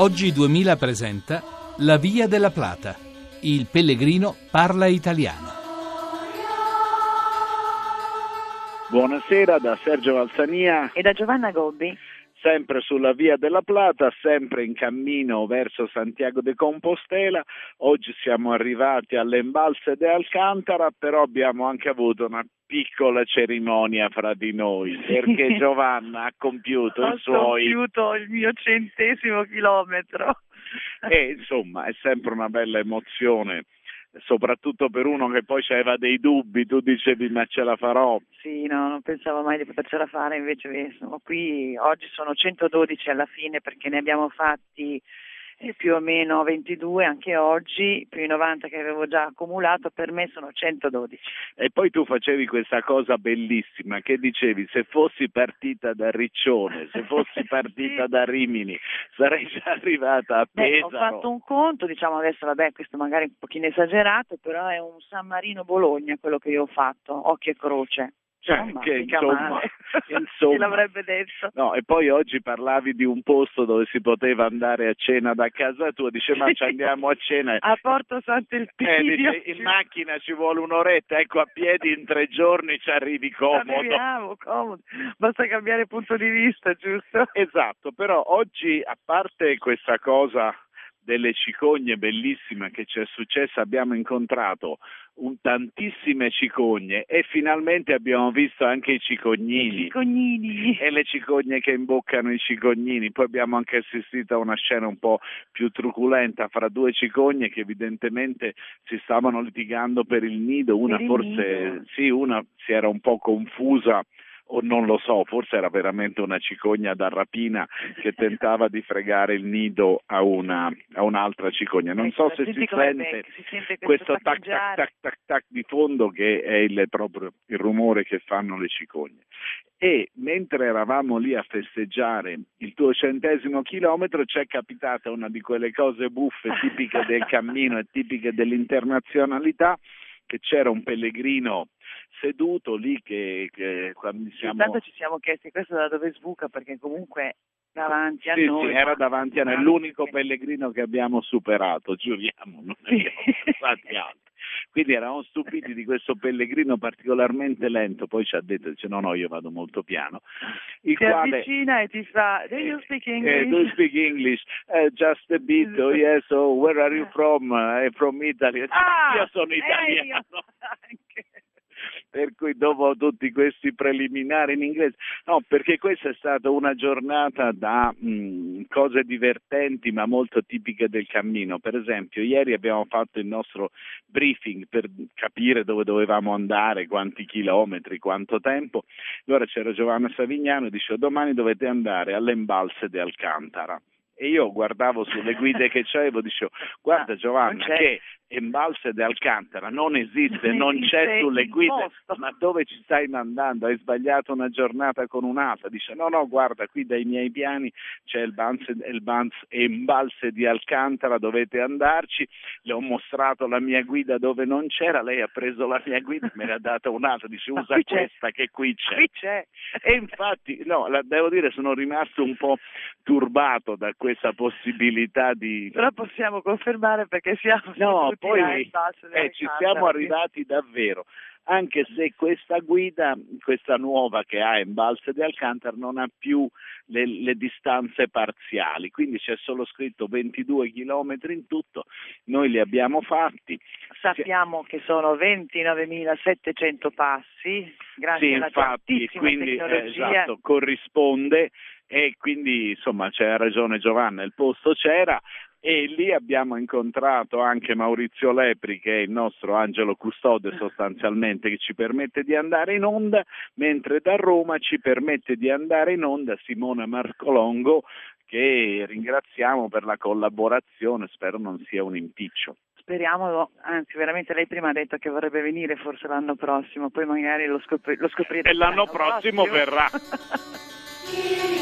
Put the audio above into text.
Oggi 2000 presenta La Via della Plata. Il pellegrino parla italiano. Buonasera da Sergio Valsania. E da Giovanna Gobbi. Sempre sulla Via della Plata, sempre in cammino verso Santiago de Compostela. Oggi siamo arrivati alle Imbalse de Alcantara, però abbiamo anche avuto una piccola cerimonia fra di noi, perché Giovanna ha compiuto Ho i suoi... compiuto il mio centesimo chilometro. E insomma è sempre una bella emozione, soprattutto per uno che poi aveva dei dubbi, tu dicevi ma ce la farò. Sì, no, non pensavo mai di potercela fare, invece eh, sono qui, oggi sono 112 alla fine perché ne abbiamo fatti eh, più o meno 22 anche oggi, più i 90 che avevo già accumulato, per me sono 112. E poi tu facevi questa cosa bellissima che dicevi se fossi partita da Riccione, se fossi partita Sì. da Rimini, sarei già arrivata a Beh, ho Pesaro. fatto un conto, diciamo adesso, vabbè, questo magari è un pochino esagerato, però è un San Marino Bologna quello che io ho fatto, occhio e croce. Cioè, Insomma, che, insomma. insomma. Chi l'avrebbe detto? No, e poi oggi parlavi di un posto dove si poteva andare a cena da casa tua, dice ma ci andiamo a cena. A Porto Eh, Sant'Elpidio. dice, in macchina ci vuole un'oretta, ecco a piedi in tre giorni ci arrivi comodo. Arriviamo, comodo. Basta cambiare punto di vista, giusto? Esatto, però oggi a parte questa cosa delle cicogne bellissima che ci è successa, abbiamo incontrato un- tantissime cicogne e finalmente abbiamo visto anche i cicognini. Cognini. E le cicogne che imboccano i cicognini, poi abbiamo anche assistito a una scena un po' più truculenta fra due cicogne che evidentemente si stavano litigando per il nido, una Per forse nido. sì, una si era un po' confusa o non lo so, forse era veramente una cicogna da rapina che tentava di fregare il nido a, una, a un'altra cicogna. Non so Ecco, se si sente si sente questo tac tac taccheggiare. tac tac tac di fondo che è il, proprio il rumore che fanno le cicogne. E mentre eravamo lì a festeggiare il tuo centesimo chilometro ci è capitata una di quelle cose buffe tipiche del cammino e tipiche dell'internazionalità che c'era un pellegrino seduto lì che, che quando siamo Intanto ci siamo chiesti questo da dove sbuca perché comunque davanti a sì, noi. sì, era davanti a noi, Ah, l'unico ok. pellegrino che abbiamo superato, giuriamo, non Sì. abbiamo fatti altri. Quindi eravamo stupiti di questo pellegrino particolarmente lento, poi ci ha detto, dice no no io vado molto piano, il Si quale avvicina e ti fa Do you speak eh, English? do you speak English? Eh, just a bit, oh yes, oh, where are you from? I'm from Italy. Ah, io sono eh, italiano. io anche. Per cui dopo tutti questi preliminari in inglese, no, perché questa è stata una giornata da mh, cose divertenti ma molto tipiche del cammino. Per esempio, ieri abbiamo fatto il nostro briefing per capire dove dovevamo andare, quanti chilometri, quanto tempo. Allora c'era Giovanna Savignano diceva domani dovete andare alle Imbalse di Alcantara. E io guardavo sulle guide che c'avevo, dicevo, guarda Ah, Giovanna, che Embalse de Alcantara non esiste, Non non esiste c'è sulle guide, ma dove ci stai mandando? Hai sbagliato una giornata con un'altra. Dice no, no, guarda, qui dai miei piani c'è il Banse, il Bans Embalse di Alcantara, dovete andarci. Le ho mostrato la mia guida dove non c'era, lei ha preso la mia guida e me ne ha data un'altra, dice usa c'è. questa che qui c'è. Qui c'è. E infatti, no, la- devo dire, sono rimasto un po' turbato da questa possibilità di, Però possiamo confermare perché siamo No, poi eh, ci siamo arrivati davvero, anche se questa guida, questa nuova che ha in Balse di Alcantara, non ha più le, le distanze parziali, quindi c'è solo scritto 22 chilometri in tutto, noi li abbiamo fatti. Sappiamo che sono 29.700 passi, grazie Sì, alla infatti, quindi eh, tecnologia. esatto, corrisponde e quindi insomma c'è ragione Giovanna, il posto c'era e lì abbiamo incontrato anche Maurizio Lepri che è il nostro angelo custode sostanzialmente che ci permette di andare in onda, mentre da Roma ci permette di andare in onda Simona Marcolongo che ringraziamo per la collaborazione, spero non sia un impiccio. Speriamo, anzi veramente lei prima ha detto che vorrebbe venire forse l'anno prossimo, poi magari lo, scopri- lo scopriremo E l'anno prossimo verrà. Here